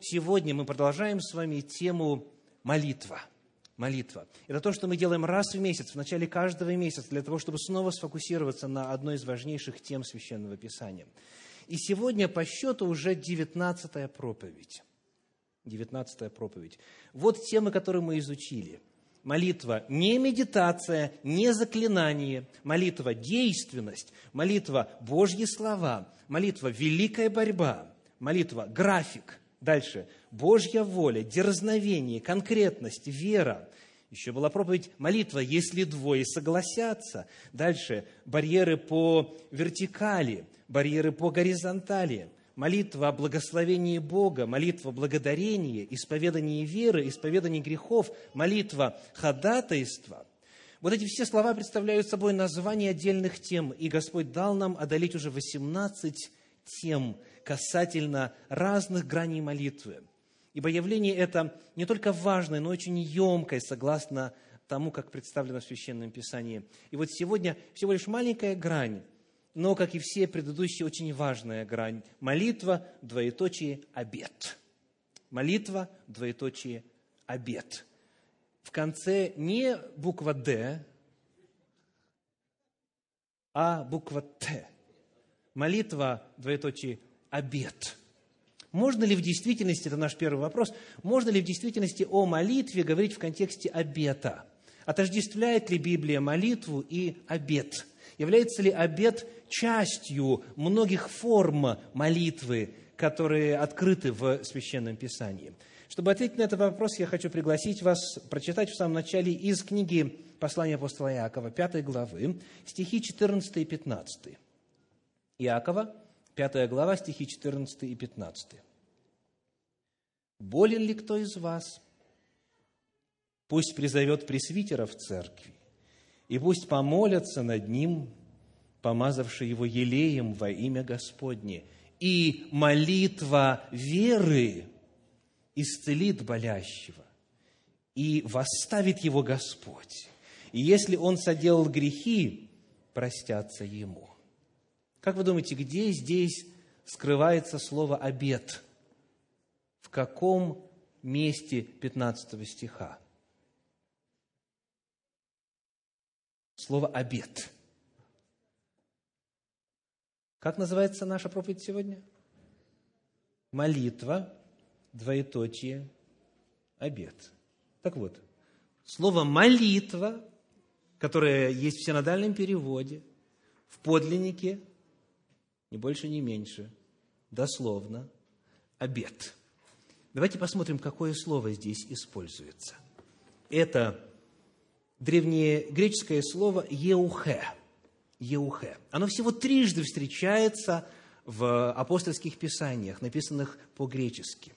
Сегодня мы продолжаем с вами тему молитва. Молитва. Это то, что мы делаем раз в месяц, в начале каждого месяца, для того, чтобы снова сфокусироваться на одной из важнейших тем Священного Писания. И сегодня по счету уже девятнадцатая проповедь. Девятнадцатая проповедь. Вот темы, которые мы изучили. Молитва не медитация, не заклинание. Молитва – действенность. Молитва – Божьи слова. Молитва – великая борьба. Молитва – график – Дальше. Божья воля, дерзновение, конкретность, вера. Еще была проповедь молитва, если двое согласятся. Дальше. Барьеры по вертикали, барьеры по горизонтали. Молитва о благословении Бога, молитва благодарения, исповедание веры, исповедание грехов, молитва ходатайства. Вот эти все слова представляют собой название отдельных тем, и Господь дал нам одолеть уже 18 тем, касательно разных граней молитвы. Ибо явление это не только важное, но очень емкое, согласно тому, как представлено в Священном Писании. И вот сегодня всего лишь маленькая грань, но, как и все предыдущие, очень важная грань. Молитва, двоеточие, обед. Молитва, двоеточие, обед. В конце не буква «Д», а буква «Т». Молитва, двоеточие, обет. Можно ли в действительности, это наш первый вопрос, можно ли в действительности о молитве говорить в контексте обета? Отождествляет ли Библия молитву и обет? Является ли обет частью многих форм молитвы, которые открыты в Священном Писании? Чтобы ответить на этот вопрос, я хочу пригласить вас прочитать в самом начале из книги послания апостола Иакова, 5 главы, стихи 14 и 15. Иакова, 5 глава, стихи 14 и 15. «Болен ли кто из вас? Пусть призовет пресвитера в церкви, и пусть помолятся над ним, помазавший его елеем во имя Господне, и молитва веры исцелит болящего, и восставит его Господь. И если он соделал грехи, простятся ему». Как вы думаете, где здесь скрывается слово «обед»? В каком месте 15 стиха? Слово «обед». Как называется наша проповедь сегодня? Молитва, двоеточие, обед. Так вот, слово «молитва», которое есть в синодальном переводе, в подлиннике – ни больше, ни меньше, дословно, обед. Давайте посмотрим, какое слово здесь используется. Это древнегреческое слово «еухе». «Еухе». Оно всего трижды встречается в апостольских писаниях, написанных по-гречески.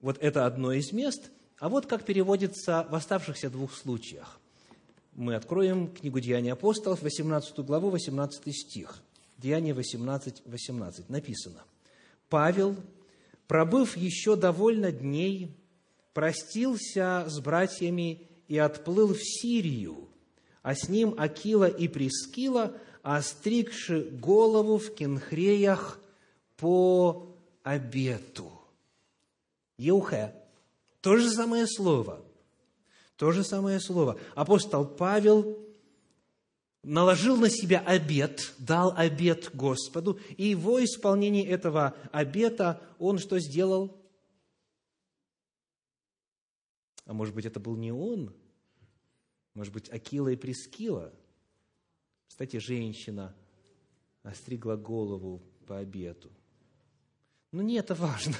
Вот это одно из мест. А вот как переводится в оставшихся двух случаях. Мы откроем книгу «Деяния апостолов», 18 главу, 18 стих. Деяние 18, 18 написано. Павел, пробыв еще довольно дней, простился с братьями и отплыл в Сирию, а с ним Акила и Прескила, остригши голову в кенхреях по обету. Еухе. То же самое слово. То же самое слово. Апостол Павел наложил на себя обет, дал обет Господу, и во исполнении этого обета он что сделал? А может быть, это был не он? Может быть, Акила и Прескила? Кстати, женщина остригла голову по обету. Но не это важно.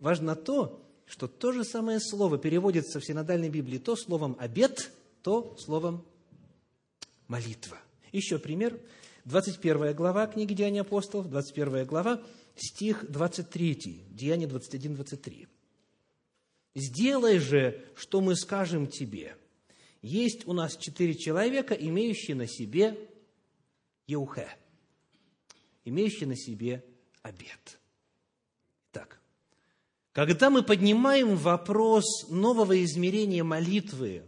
Важно то, что то же самое слово переводится в синодальной Библии то словом «обет», то словом молитва. Еще пример. 21 глава книги Деяния апостолов, 21 глава, стих 23, Деяние 21, 23. «Сделай же, что мы скажем тебе. Есть у нас четыре человека, имеющие на себе еухе, имеющие на себе обед». Так, когда мы поднимаем вопрос нового измерения молитвы,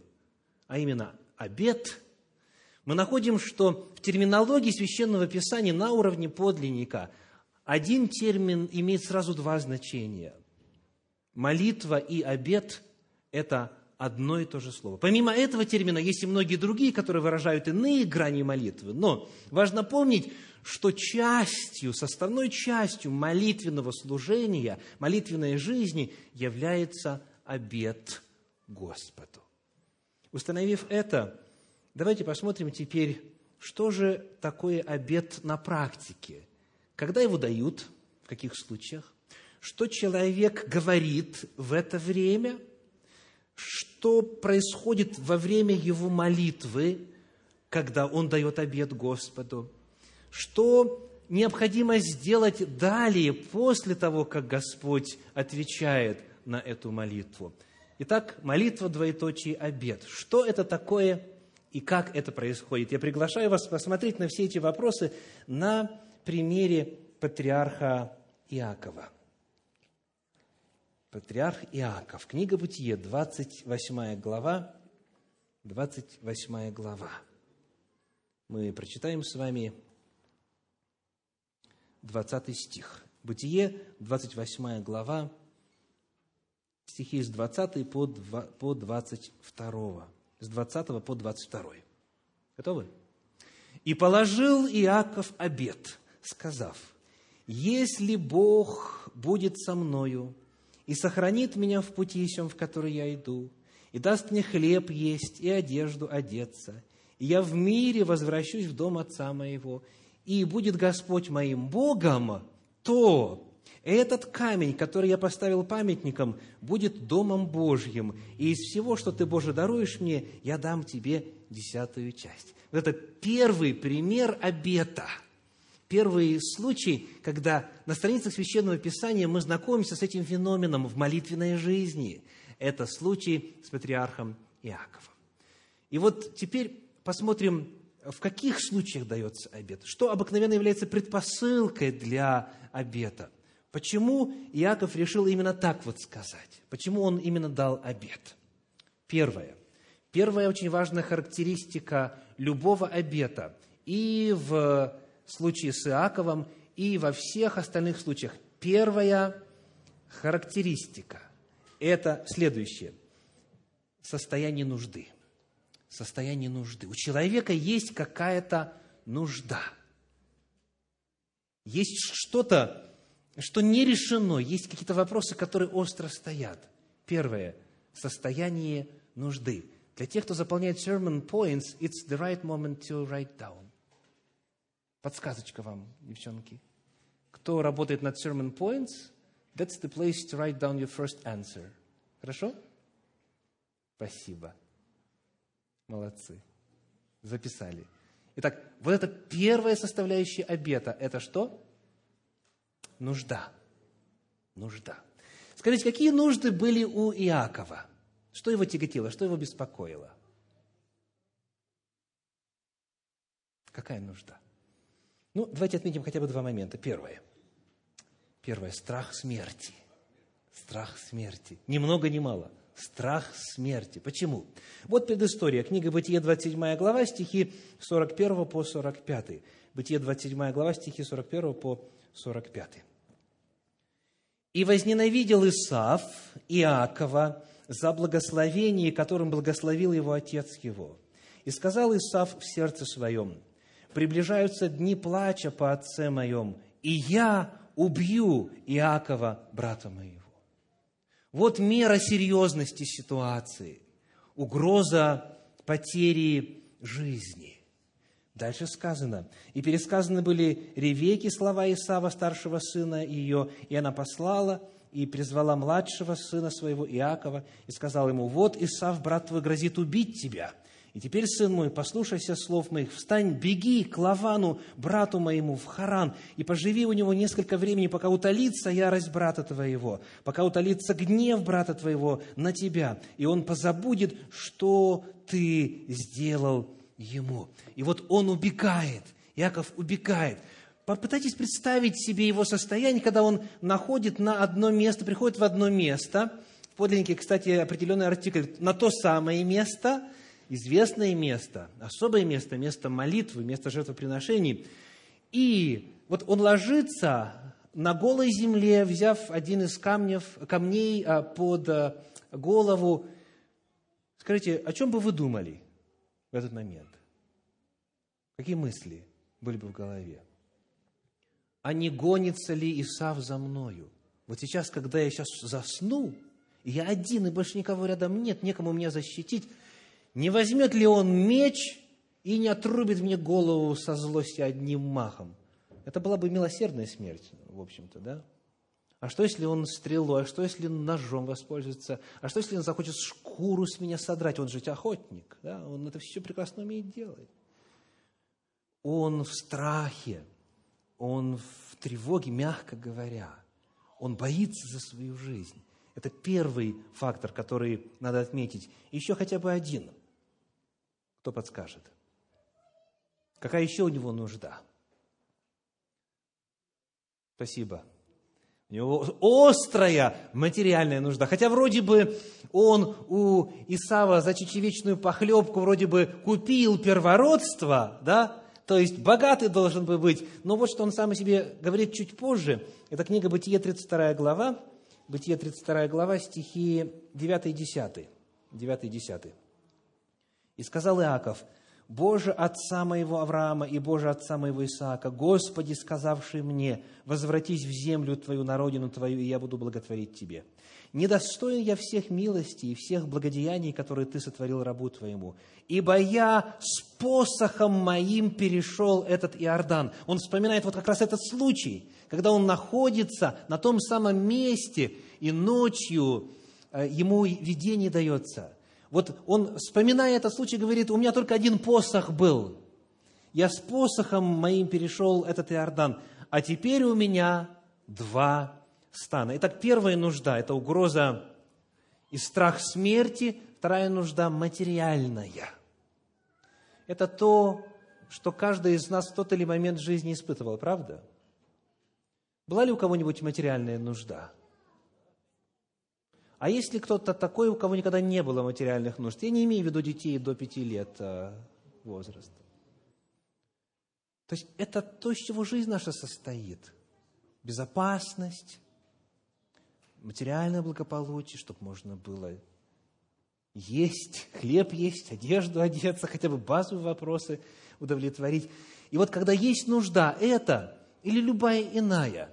а именно обед – мы находим, что в терминологии Священного Писания на уровне подлинника один термин имеет сразу два значения. молитва и обет – это одно и то же слово. Помимо этого термина есть и многие другие, которые выражают иные грани молитвы. Но важно помнить, что частью, составной частью молитвенного служения, молитвенной жизни является обет Господу. Установив это, давайте посмотрим теперь, что же такое обет на практике. Когда его дают, в каких случаях, что человек говорит в это время, что происходит во время его молитвы, когда он дает обет Господу – что необходимо сделать далее, после того, как Господь отвечает на эту молитву. Итак, молитва, двоеточие, обед. Что это такое и как это происходит? Я приглашаю вас посмотреть на все эти вопросы на примере патриарха Иакова. Патриарх Иаков. Книга Бытие, 28 глава. 28 глава. Мы прочитаем с вами 20 стих. Бытие, 28 глава, стихи с 20 по 22. С 20 по 22. Готовы? «И положил Иаков обед, сказав, «Если Бог будет со мною и сохранит меня в пути сем, в который я иду, и даст мне хлеб есть и одежду одеться, и я в мире возвращусь в дом отца моего, и будет Господь моим Богом, то этот камень, который я поставил памятником, будет домом Божьим, и из всего, что ты, Боже, даруешь мне, я дам тебе десятую часть. Вот это первый пример обета. Первый случай, когда на страницах Священного Писания мы знакомимся с этим феноменом в молитвенной жизни. Это случай с патриархом Иаковом. И вот теперь посмотрим в каких случаях дается обет? Что обыкновенно является предпосылкой для обета? Почему Иаков решил именно так вот сказать? Почему он именно дал обет? Первое. Первая очень важная характеристика любого обета и в случае с Иаковом, и во всех остальных случаях. Первая характеристика – это следующее – состояние нужды – состоянии нужды. У человека есть какая-то нужда. Есть что-то, что не решено, есть какие-то вопросы, которые остро стоят. Первое – состояние нужды. Для тех, кто заполняет sermon points, it's the right moment to write down. Подсказочка вам, девчонки. Кто работает над sermon points, that's the place to write down your first answer. Хорошо? Спасибо. Молодцы. Записали. Итак, вот это первая составляющая обета. Это что? Нужда. Нужда. Скажите, какие нужды были у Иакова? Что его тяготило, что его беспокоило? Какая нужда? Ну, давайте отметим хотя бы два момента. Первое. Первое – страх смерти. Страх смерти. Ни много, ни мало – страх смерти. Почему? Вот предыстория. Книга Бытие, 27 глава, стихи 41 по 45. Бытие, 27 глава, стихи 41 по 45. «И возненавидел Исав Иакова за благословение, которым благословил его отец его. И сказал Исав в сердце своем, приближаются дни плача по отце моем, и я убью Иакова, брата моего. Вот мера серьезности ситуации. Угроза потери жизни. Дальше сказано. «И пересказаны были Ревеки слова Исава, старшего сына ее, и она послала и призвала младшего сына своего Иакова, и сказала ему, «Вот Исав, брат твой, грозит убить тебя, и теперь, сын мой, послушайся слов моих, встань, беги к Лавану, брату моему, в Харан, и поживи у него несколько времени, пока утолится ярость брата твоего, пока утолится гнев брата твоего на тебя, и он позабудет, что ты сделал ему. И вот он убегает, Яков убегает. Попытайтесь представить себе его состояние, когда он находит на одно место, приходит в одно место, в подлиннике, кстати, определенный артикль, на то самое место – известное место, особое место, место молитвы, место жертвоприношений. И вот он ложится, на голой земле, взяв один из камнев, камней а, под а, голову, скажите, о чем бы вы думали в этот момент? Какие мысли были бы в голове? А не гонится ли Исав за мною? Вот сейчас, когда я сейчас засну, и я один, и больше никого рядом нет, некому меня защитить, не возьмет ли он меч и не отрубит мне голову со злости одним махом? Это была бы милосердная смерть, в общем-то, да? А что, если он стрелой? А что, если ножом воспользуется? А что, если он захочет шкуру с меня содрать? Он же ведь охотник, да? Он это все прекрасно умеет делать. Он в страхе, он в тревоге, мягко говоря. Он боится за свою жизнь. Это первый фактор, который надо отметить. Еще хотя бы один. Кто подскажет? Какая еще у него нужда? Спасибо. Него острая материальная нужда. Хотя вроде бы он у Исава за чечевичную похлебку вроде бы купил первородство, да, то есть богатый должен бы быть. Но вот что он сам о себе говорит чуть позже. Это книга Бытие, 32 глава, Бытие, 32 глава, стихи 9 и 10. 9 и 10. «И сказал Иаков, Боже отца моего Авраама и Боже отца моего Исаака, Господи, сказавший мне, возвратись в землю твою, на родину твою, и я буду благотворить тебе. Недостоин я всех милостей и всех благодеяний, которые ты сотворил рабу твоему, ибо я с посохом моим перешел этот Иордан. Он вспоминает вот как раз этот случай, когда он находится на том самом месте, и ночью э, ему видение дается – вот он, вспоминая этот случай, говорит, у меня только один посох был. Я с посохом моим перешел этот Иордан, а теперь у меня два стана. Итак, первая нужда – это угроза и страх смерти, вторая нужда – материальная. Это то, что каждый из нас в тот или момент жизни испытывал, правда? Была ли у кого-нибудь материальная нужда – а если кто-то такой, у кого никогда не было материальных нужд, я не имею в виду детей до пяти лет э, возраста. То есть это то, из чего жизнь наша состоит. Безопасность, материальное благополучие, чтобы можно было есть, хлеб есть, одежду одеться, хотя бы базовые вопросы удовлетворить. И вот когда есть нужда, это или любая иная –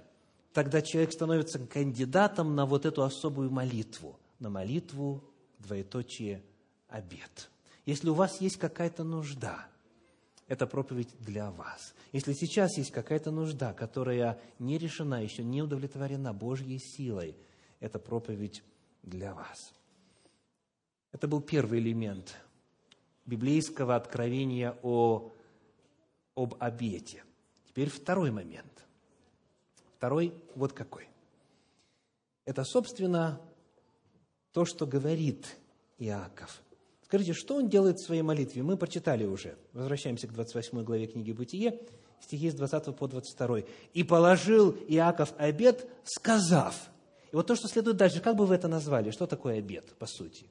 тогда человек становится кандидатом на вот эту особую молитву, на молитву, двоеточие, обед. Если у вас есть какая-то нужда, это проповедь для вас. Если сейчас есть какая-то нужда, которая не решена, еще не удовлетворена Божьей силой, это проповедь для вас. Это был первый элемент библейского откровения о, об обете. Теперь второй момент. Второй вот какой. Это, собственно, то, что говорит Иаков. Скажите, что он делает в своей молитве? Мы прочитали уже. Возвращаемся к 28 главе книги «Бытие», стихи с 20 по 22. «И положил Иаков обед, сказав». И вот то, что следует дальше, как бы вы это назвали? Что такое обед, по сути?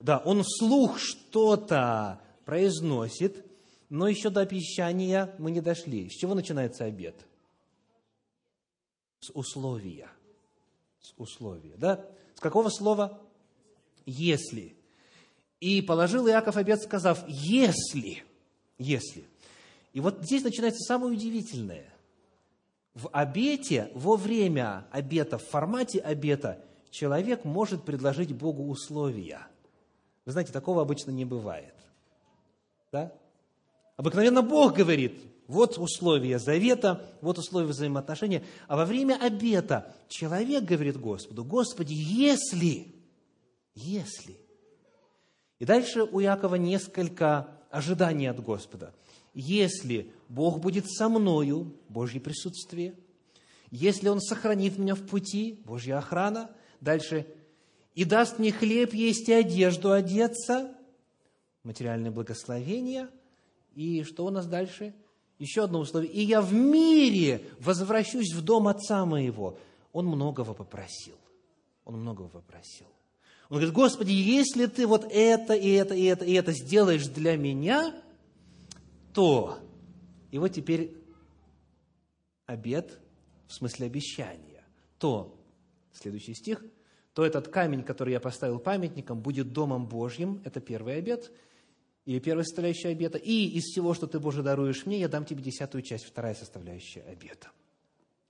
Да, он вслух что-то произносит, но еще до обещания мы не дошли. С чего начинается обед? С условия. С условия, да? С какого слова? Если. И положил Иаков обед, сказав, если, если. И вот здесь начинается самое удивительное. В обете, во время обета, в формате обета, человек может предложить Богу условия. Вы знаете, такого обычно не бывает. Да? Обыкновенно Бог говорит, вот условия завета, вот условия взаимоотношения. А во время обета человек говорит Господу, Господи, если, если. И дальше у Якова несколько ожиданий от Господа. Если Бог будет со мною, Божье присутствие, если Он сохранит меня в пути, Божья охрана, дальше, и даст мне хлеб есть и одежду одеться, материальное благословение – и что у нас дальше? Еще одно условие. «И я в мире возвращусь в дом отца моего». Он многого попросил. Он многого попросил. Он говорит, Господи, если ты вот это, и это, и это, и это сделаешь для меня, то... И вот теперь обет в смысле обещания, то, следующий стих, то этот камень, который я поставил памятником, будет Домом Божьим, это первый обет, или первая составляющая обета, и из всего, что ты, Боже, даруешь мне, я дам тебе десятую часть, вторая составляющая обета.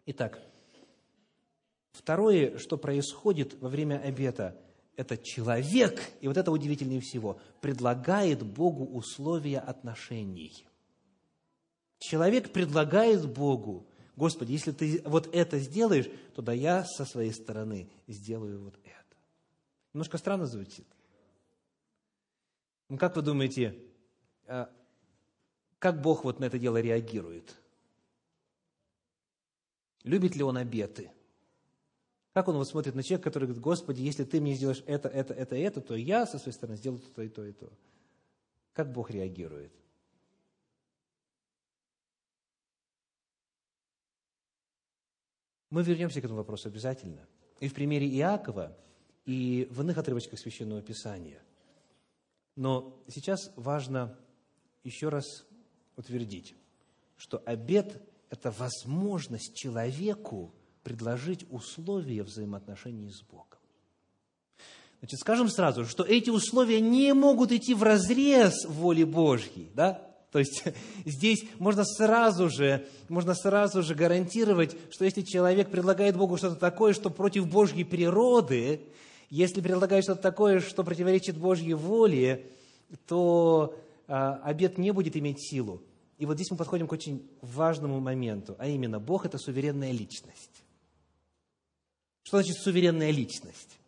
Итак, второе, что происходит во время обета, это человек, и вот это удивительнее всего, предлагает Богу условия отношений. Человек предлагает Богу, Господи, если ты вот это сделаешь, то да я со своей стороны сделаю вот это. Немножко странно звучит. Ну, как вы думаете, а, как Бог вот на это дело реагирует? Любит ли Он обеты? Как Он вот смотрит на человека, который говорит, Господи, если ты мне сделаешь это, это, это, это, то я со своей стороны сделаю то, и то, и то. Как Бог реагирует? Мы вернемся к этому вопросу обязательно. И в примере Иакова, и в иных отрывочках Священного Писания – но сейчас важно еще раз утвердить, что обед – это возможность человеку предложить условия взаимоотношений с Богом. Значит, скажем сразу, что эти условия не могут идти в разрез воли Божьей, да? То есть здесь можно сразу же, можно сразу же гарантировать, что если человек предлагает Богу что-то такое, что против Божьей природы, если предлагают что-то такое, что противоречит Божьей воле, то а, обед не будет иметь силу. И вот здесь мы подходим к очень важному моменту, а именно Бог – это суверенная личность. Что значит суверенная личность?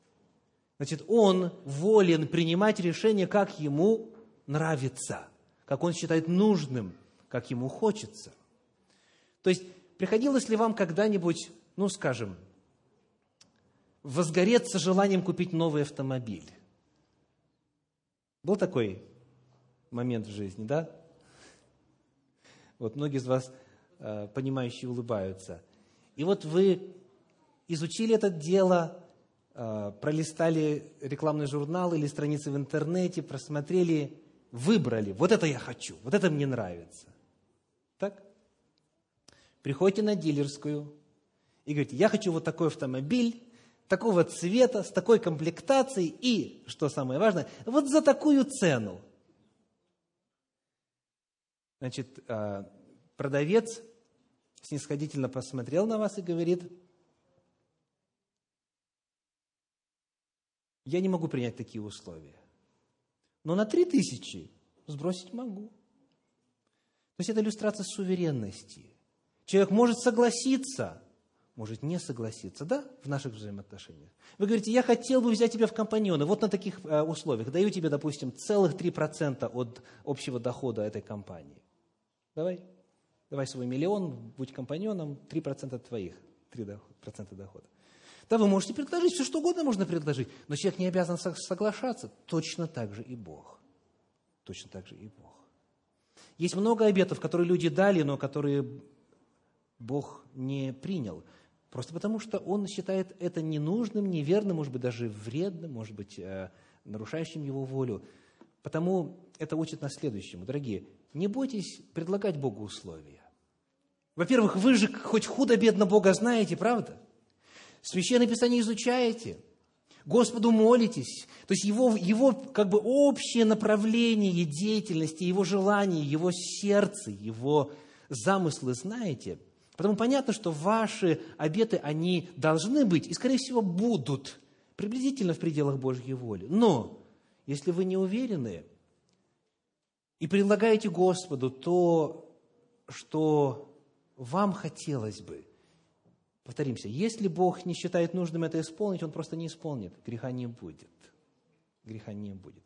Значит, Он волен принимать решения, как Ему нравится, как Он считает нужным, как Ему хочется. То есть, приходилось ли вам когда-нибудь, ну, скажем, возгореться желанием купить новый автомобиль. Был такой момент в жизни, да? Вот многие из вас, э, понимающие, улыбаются. И вот вы изучили это дело, э, пролистали рекламный журнал или страницы в интернете, просмотрели, выбрали. Вот это я хочу, вот это мне нравится. Так? Приходите на дилерскую и говорите, я хочу вот такой автомобиль, такого цвета, с такой комплектацией и, что самое важное, вот за такую цену. Значит, а, продавец снисходительно посмотрел на вас и говорит, я не могу принять такие условия, но на три тысячи сбросить могу. То есть это иллюстрация суверенности. Человек может согласиться – может не согласиться, да, в наших взаимоотношениях. Вы говорите, я хотел бы взять тебя в компаньоны, вот на таких э, условиях, даю тебе, допустим, целых 3% от общего дохода этой компании. Давай, давай свой миллион, будь компаньоном, 3% твоих, 3% дохода. Да, вы можете предложить, все что угодно можно предложить, но человек не обязан соглашаться. Точно так же и Бог. Точно так же и Бог. Есть много обетов, которые люди дали, но которые Бог не принял. Просто потому, что он считает это ненужным, неверным, может быть, даже вредным, может быть, э, нарушающим его волю. Потому это учит нас следующему. Дорогие, не бойтесь предлагать Богу условия. Во-первых, вы же хоть худо-бедно Бога знаете, правда? Священное Писание изучаете, Господу молитесь. То есть его, его как бы общее направление деятельности, его желания, его сердце, его замыслы знаете – Потому понятно, что ваши обеты, они должны быть и, скорее всего, будут приблизительно в пределах Божьей воли. Но, если вы не уверены и предлагаете Господу то, что вам хотелось бы, повторимся, если Бог не считает нужным это исполнить, Он просто не исполнит, греха не будет. Греха не будет.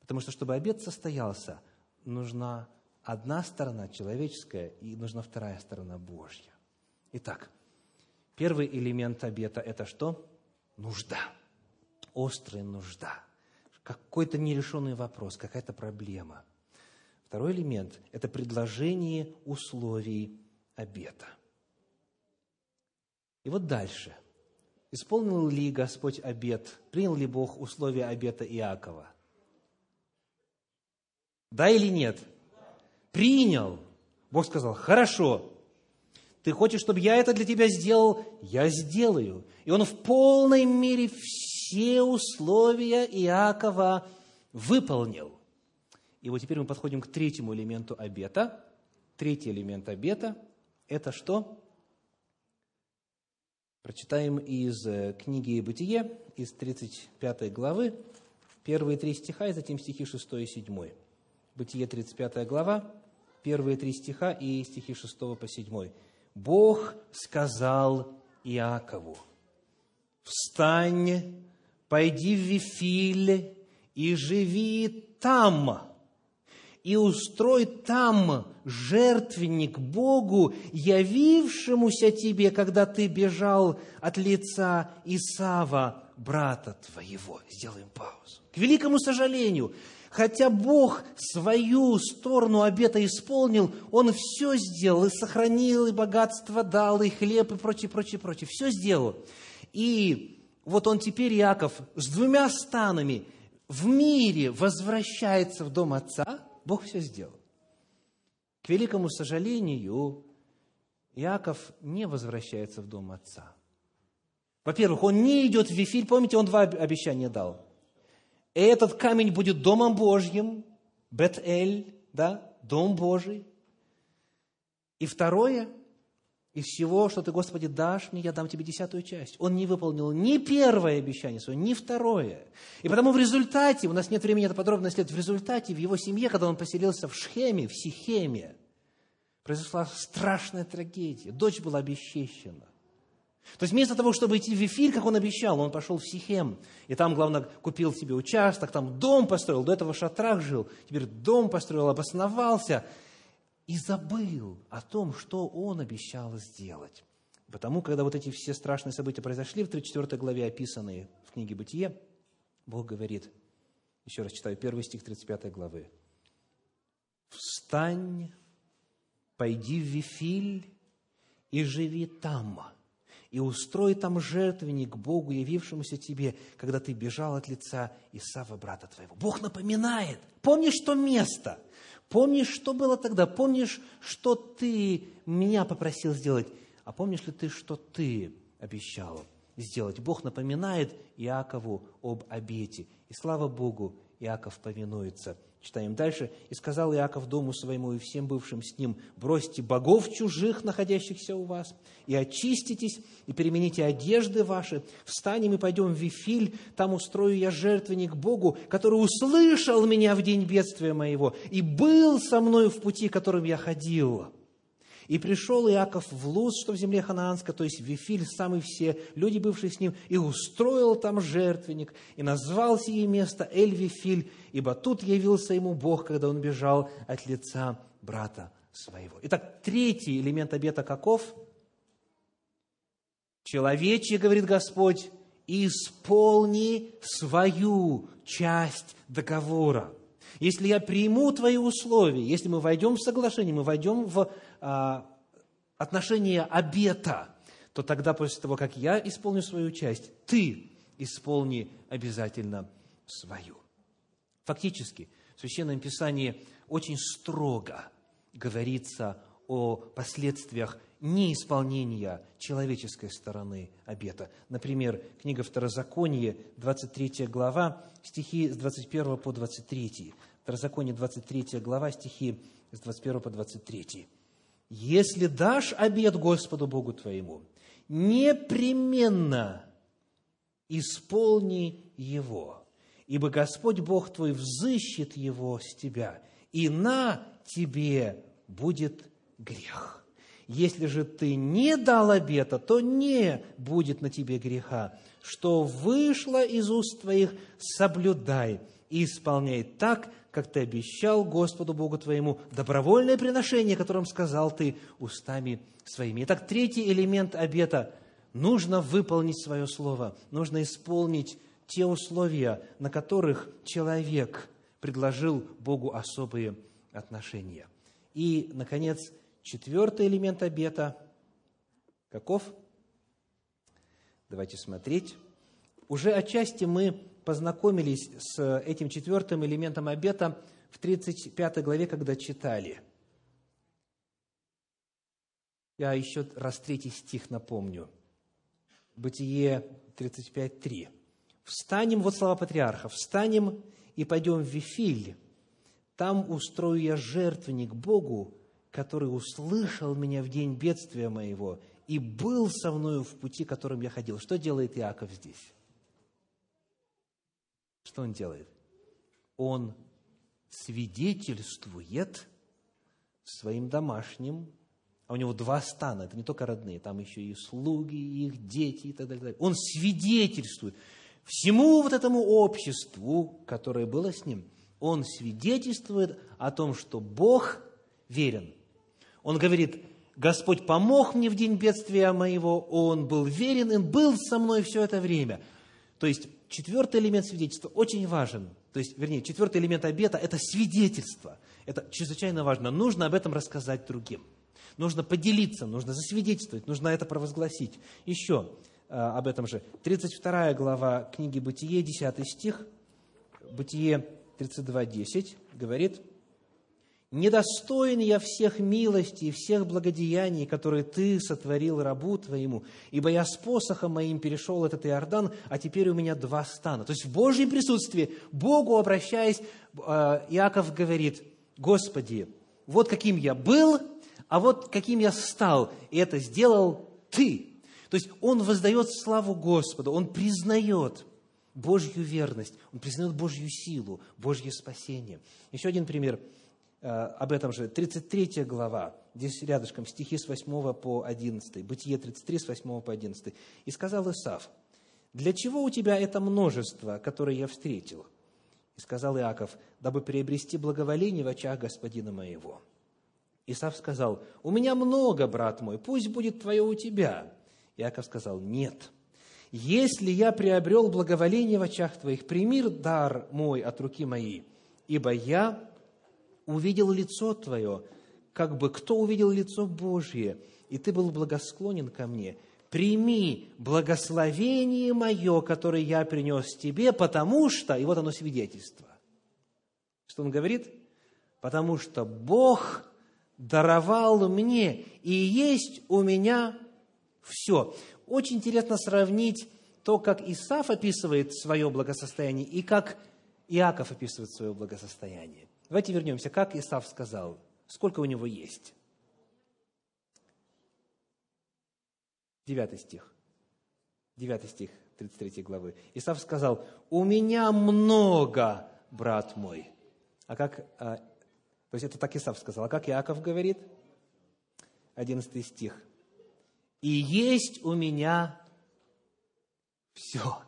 Потому что, чтобы обед состоялся, нужна одна сторона человеческая и нужна вторая сторона Божья. Итак, первый элемент обета – это что? Нужда. Острая нужда. Какой-то нерешенный вопрос, какая-то проблема. Второй элемент – это предложение условий обета. И вот дальше. Исполнил ли Господь обет, принял ли Бог условия обета Иакова? Да или нет? Принял. Бог сказал, хорошо, Ты хочешь, чтобы я это для тебя сделал? Я сделаю. И он в полной мере все условия Иакова выполнил. И вот теперь мы подходим к третьему элементу обета. Третий элемент обета – это что? Прочитаем из э, книги «Бытие», из 35 главы, первые три стиха, и затем стихи 6 и 7. Бытие, 35 глава, первые три стиха и стихи 6 по 7. «Бог сказал Иакову, «Встань, пойди в Вифиль и живи там, и устрой там жертвенник Богу, явившемуся тебе, когда ты бежал от лица Исава, брата твоего. Сделаем паузу. К великому сожалению, хотя Бог свою сторону обета исполнил, Он все сделал, и сохранил, и богатство дал, и хлеб, и прочее, прочее, прочее. Все сделал. И вот он теперь, Иаков, с двумя станами в мире возвращается в дом отца – Бог все сделал. К великому сожалению, Иаков не возвращается в дом отца. Во-первых, он не идет в Вифиль, помните, он два обещания дал. Этот камень будет домом Божьим, Бет-Эль, да, дом Божий. И второе – из всего, что ты, Господи, дашь мне, я дам тебе десятую часть. Он не выполнил ни первое обещание свое, ни второе. И потому в результате, у нас нет времени это подробно исследовать, в результате в его семье, когда он поселился в Шхеме, в Сихеме, произошла страшная трагедия. Дочь была обесчещена. То есть вместо того, чтобы идти в Вифиль, как он обещал, он пошел в Сихем. И там, главное, купил себе участок, там дом построил, до этого в шатрах жил. Теперь дом построил, обосновался – и забыл о том, что он обещал сделать. Потому, когда вот эти все страшные события произошли, в 34 главе, описанные в книге «Бытие», Бог говорит, еще раз читаю, первый стих 35 главы, «Встань, пойди в Вифиль и живи там, и устрой там жертвенник Богу, явившемуся тебе, когда ты бежал от лица Исава, брата твоего». Бог напоминает, помнишь то место – Помнишь, что было тогда? Помнишь, что ты меня попросил сделать? А помнишь ли ты, что ты обещал сделать? Бог напоминает Иакову об обете. И слава Богу, Иаков повинуется. Читаем дальше. «И сказал Иаков дому своему и всем бывшим с ним, бросьте богов чужих, находящихся у вас, и очиститесь, и перемените одежды ваши, встанем и пойдем в Вифиль, там устрою я жертвенник Богу, который услышал меня в день бедствия моего, и был со мною в пути, которым я ходил». И пришел Иаков в Луз, что в земле ханаанской, то есть Вифиль, самые все люди, бывшие с ним, и устроил там жертвенник, и назвал сие место Эль-Вифиль, ибо тут явился ему Бог, когда он бежал от лица брата своего. Итак, третий элемент обета каков? Человече, говорит Господь, исполни свою часть договора. Если я приму твои условия, если мы войдем в соглашение, мы войдем в а, отношение обета, то тогда после того, как я исполню свою часть, ты исполни обязательно свою. Фактически, в Священном Писании очень строго говорится о последствиях неисполнения человеческой стороны обета. Например, книга Второзаконие, 23 глава, стихи с 21 по 23. Второзаконие, 23 глава, стихи с 21 по 23. «Если дашь обет Господу Богу твоему, непременно исполни его, ибо Господь Бог твой взыщет его с тебя, и на тебе будет грех». Если же ты не дал обета, то не будет на тебе греха. Что вышло из уст твоих, соблюдай и исполняй так, как ты обещал Господу Богу твоему, добровольное приношение, которым сказал ты устами своими. Итак, третий элемент обета – нужно выполнить свое слово, нужно исполнить те условия, на которых человек предложил Богу особые отношения. И, наконец, Четвертый элемент обета каков? Давайте смотреть. Уже отчасти мы познакомились с этим четвертым элементом обета в 35 главе, когда читали. Я еще раз третий стих напомню. Бытие 35.3. «Встанем», вот слова патриарха, «встанем и пойдем в Вифиль, там устрою я жертвенник Богу, который услышал меня в день бедствия моего и был со мною в пути, которым я ходил». Что делает Иаков здесь? Что он делает? Он свидетельствует своим домашним, а у него два стана, это не только родные, там еще и слуги, и их дети и так далее. Он свидетельствует всему вот этому обществу, которое было с ним, он свидетельствует о том, что Бог верен. Он говорит, Господь помог мне в день бедствия моего, Он был верен, Он был со мной все это время. То есть, четвертый элемент свидетельства очень важен. То есть, вернее, четвертый элемент обета – это свидетельство. Это чрезвычайно важно. Нужно об этом рассказать другим. Нужно поделиться, нужно засвидетельствовать, нужно это провозгласить. Еще э, об этом же. 32 глава книги «Бытие», 10 стих, «Бытие 32.10» говорит – недостоин я всех милостей и всех благодеяний, которые Ты сотворил рабу Твоему, ибо я с посохом моим перешел этот Иордан, а теперь у меня два стана». То есть в Божьем присутствии, Богу обращаясь, э, Иаков говорит, «Господи, вот каким я был, а вот каким я стал, и это сделал Ты». То есть он воздает славу Господу, он признает Божью верность, он признает Божью силу, Божье спасение. Еще один пример – об этом же, 33 глава, здесь рядышком стихи с 8 по 11, Бытие 33, с 8 по 11. «И сказал Исав, для чего у тебя это множество, которое я встретил? И сказал Иаков, дабы приобрести благоволение в очах господина моего. Исав сказал, у меня много, брат мой, пусть будет твое у тебя. Иаков сказал, нет. Если я приобрел благоволение в очах твоих, прими дар мой от руки моей, ибо я увидел лицо Твое, как бы кто увидел лицо Божье, и Ты был благосклонен ко мне. Прими благословение мое, которое я принес Тебе, потому что, и вот оно свидетельство. Что он говорит? Потому что Бог даровал мне, и есть у меня все. Очень интересно сравнить то, как Исаф описывает свое благосостояние, и как Иаков описывает свое благосостояние. Давайте вернемся. Как Исав сказал? Сколько у него есть? Девятый стих. Девятый стих 33 главы. Исав сказал, «У меня много, брат мой». А как, а, то есть это так Исав сказал. А как Иаков говорит? Одиннадцатый стих. «И есть у меня все».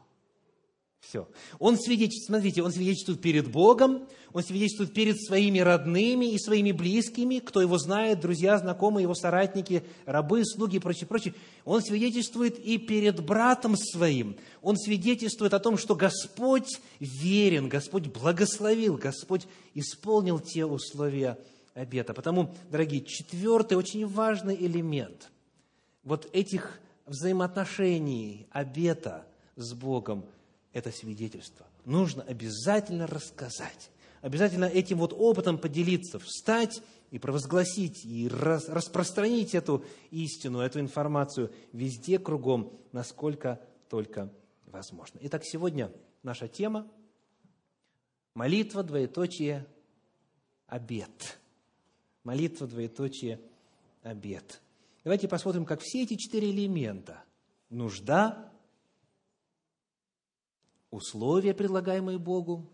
Все. Он свидетельствует, смотрите, он свидетельствует перед Богом, он свидетельствует перед своими родными и своими близкими, кто его знает, друзья, знакомые, его соратники, рабы, слуги и прочее, прочее. Он свидетельствует и перед братом своим. Он свидетельствует о том, что Господь верен, Господь благословил, Господь исполнил те условия обета. Потому, дорогие, четвертый очень важный элемент вот этих взаимоотношений обета с Богом – это свидетельство. Нужно обязательно рассказать, обязательно этим вот опытом поделиться, встать и провозгласить, и рас, распространить эту истину, эту информацию везде, кругом, насколько только возможно. Итак, сегодня наша тема – молитва, двоеточие, обед. Молитва, двоеточие, обед. Давайте посмотрим, как все эти четыре элемента – нужда, условия, предлагаемые Богу,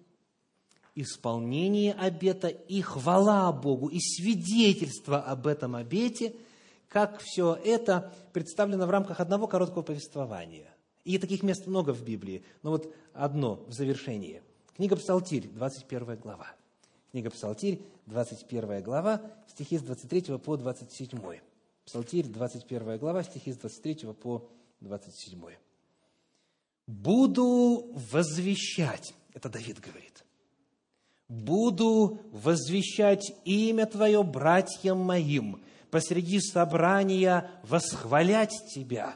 исполнение обета и хвала Богу, и свидетельство об этом обете, как все это представлено в рамках одного короткого повествования. И таких мест много в Библии, но вот одно в завершении. Книга Псалтирь, 21 глава. Книга Псалтирь, 21 глава, стихи с 23 по 27. Псалтирь, 21 глава, стихи с 23 по 27 буду возвещать, это Давид говорит, буду возвещать имя Твое братьям моим, посреди собрания восхвалять Тебя.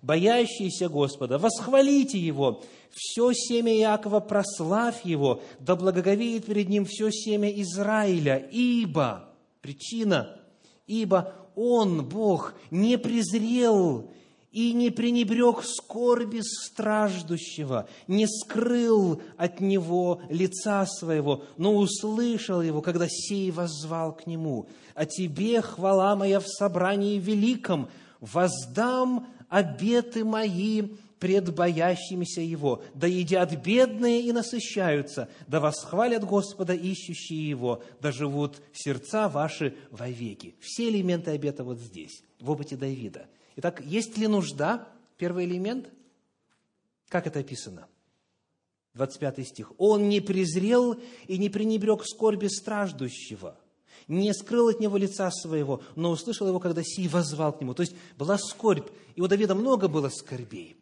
Боящиеся Господа, восхвалите Его, все семя Иакова прославь Его, да благоговеет перед Ним все семя Израиля, ибо, причина, ибо Он, Бог, не презрел и не пренебрег скорби страждущего, не скрыл от него лица своего, но услышал его, когда сей воззвал к нему. А тебе хвала моя в собрании великом, воздам обеты мои пред боящимися Его, да едят бедные и насыщаются, да восхвалят Господа ищущие Его, да живут сердца ваши вовеки. Все элементы обета вот здесь, в опыте Давида. Итак, есть ли нужда? Первый элемент. Как это описано? 25 стих. «Он не презрел и не пренебрег скорби страждущего, не скрыл от него лица своего, но услышал его, когда сей возвал к нему». То есть была скорбь, и у Давида много было скорбей.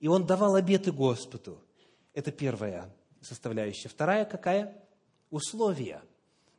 И он давал обеты Господу. Это первая составляющая. Вторая какая? Условия.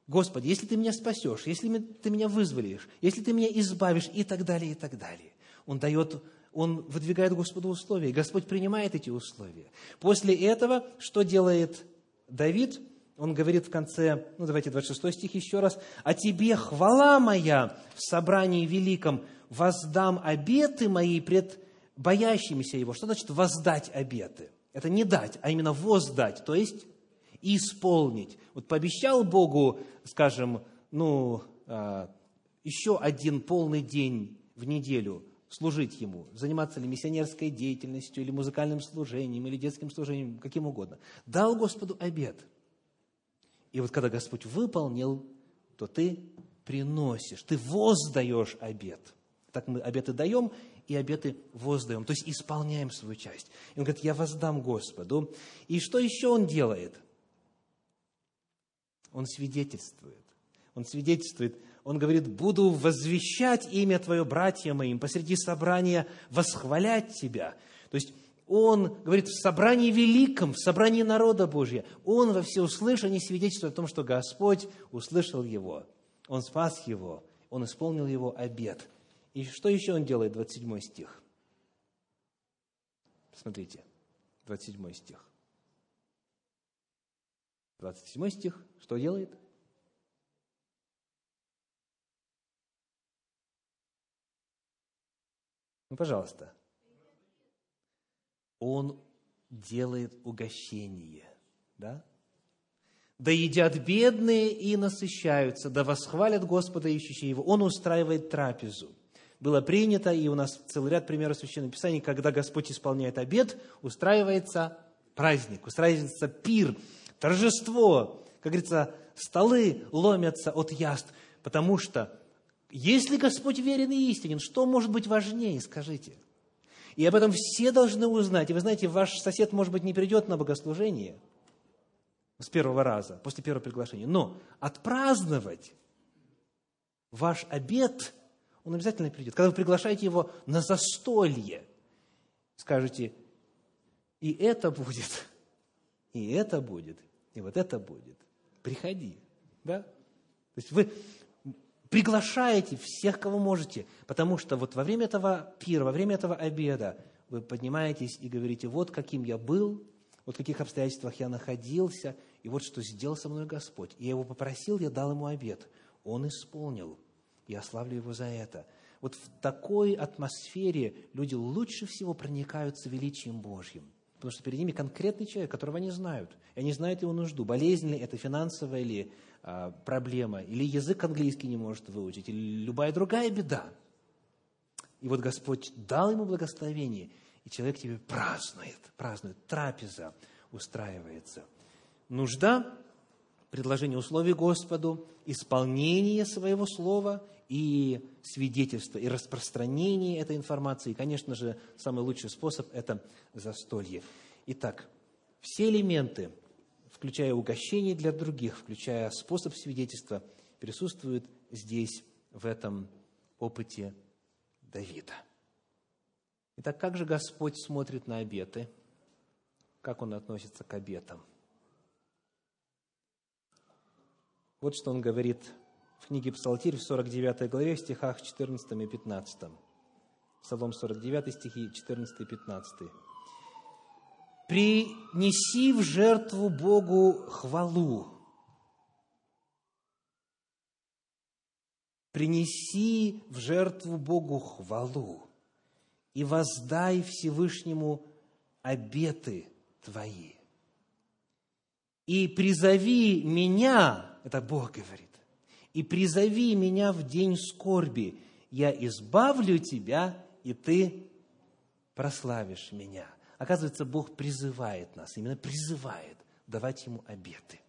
Господи, если ты меня спасешь, если ты меня вызволишь, если ты меня избавишь и так далее, и так далее. Он дает, он выдвигает Господу условия. Господь принимает эти условия. После этого что делает Давид? Он говорит в конце, ну давайте 26 стих еще раз. «А тебе хвала моя в собрании великом, воздам обеты мои пред боящимися Его. Что значит воздать обеты? Это не дать, а именно воздать, то есть исполнить. Вот пообещал Богу, скажем, ну, а, еще один полный день в неделю служить Ему, заниматься ли миссионерской деятельностью, или музыкальным служением, или детским служением, каким угодно. Дал Господу обед. И вот когда Господь выполнил, то ты приносишь, ты воздаешь обед. Так мы обеты даем, и обеты воздаем, то есть исполняем свою часть. И он говорит, я воздам Господу. И что еще он делает? Он свидетельствует. Он свидетельствует, он говорит, буду возвещать имя Твое братьям моим, посреди собрания восхвалять Тебя. То есть он говорит, в собрании великом, в собрании народа Божьего, он во всеуслышании свидетельствует о том, что Господь услышал его, он спас его, он исполнил его обет – и что еще он делает, 27 стих? Смотрите, 27 стих. 27 стих, что делает? Ну, пожалуйста. Он делает угощение, да? Да едят бедные и насыщаются, да восхвалят Господа, ищущие Его. Он устраивает трапезу было принято, и у нас целый ряд примеров Священного Писания, когда Господь исполняет обед, устраивается праздник, устраивается пир, торжество, как говорится, столы ломятся от яств, потому что если Господь верен и истинен, что может быть важнее, скажите? И об этом все должны узнать. И вы знаете, ваш сосед, может быть, не придет на богослужение с первого раза, после первого приглашения, но отпраздновать ваш обед – он обязательно придет. Когда вы приглашаете его на застолье, скажете, и это будет, и это будет, и вот это будет. Приходи. Да? То есть вы приглашаете всех, кого можете, потому что вот во время этого пира, во время этого обеда вы поднимаетесь и говорите, вот каким я был, вот в каких обстоятельствах я находился, и вот что сделал со мной Господь. И я его попросил, я дал ему обед. Он исполнил. Я славлю Его за это. Вот в такой атмосфере люди лучше всего проникаются величием Божьим. Потому что перед ними конкретный человек, которого они знают. И они знают его нужду. Болезнь ли это, финансовая ли проблема, или язык английский не может выучить, или любая другая беда. И вот Господь дал ему благословение, и человек тебе празднует, празднует, трапеза устраивается. Нужда, предложение условий Господу, исполнение своего слова и свидетельство, и распространение этой информации. И, конечно же, самый лучший способ – это застолье. Итак, все элементы, включая угощение для других, включая способ свидетельства, присутствуют здесь, в этом опыте Давида. Итак, как же Господь смотрит на обеты? Как Он относится к обетам? Вот что Он говорит в книге Псалтирь в 49 главе, в стихах 14 и 15. Псалом 49, стихи 14 и 15. «Принеси в жертву Богу хвалу, принеси в жертву Богу хвалу и воздай Всевышнему обеты твои. И призови меня, это Бог говорит, и призови меня в день скорби, я избавлю тебя, и ты прославишь меня. Оказывается, Бог призывает нас, именно призывает давать Ему обеты.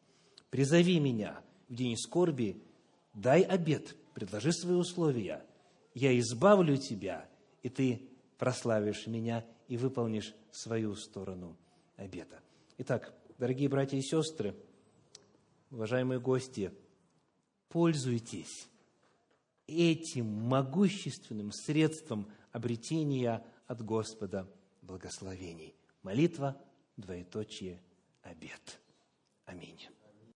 Призови меня в день скорби, дай обет, предложи свои условия. Я избавлю тебя, и ты прославишь меня и выполнишь свою сторону обета. Итак, дорогие братья и сестры, уважаемые гости, пользуйтесь этим могущественным средством обретения от Господа благословений. Молитва, двоеточие, обед. Аминь.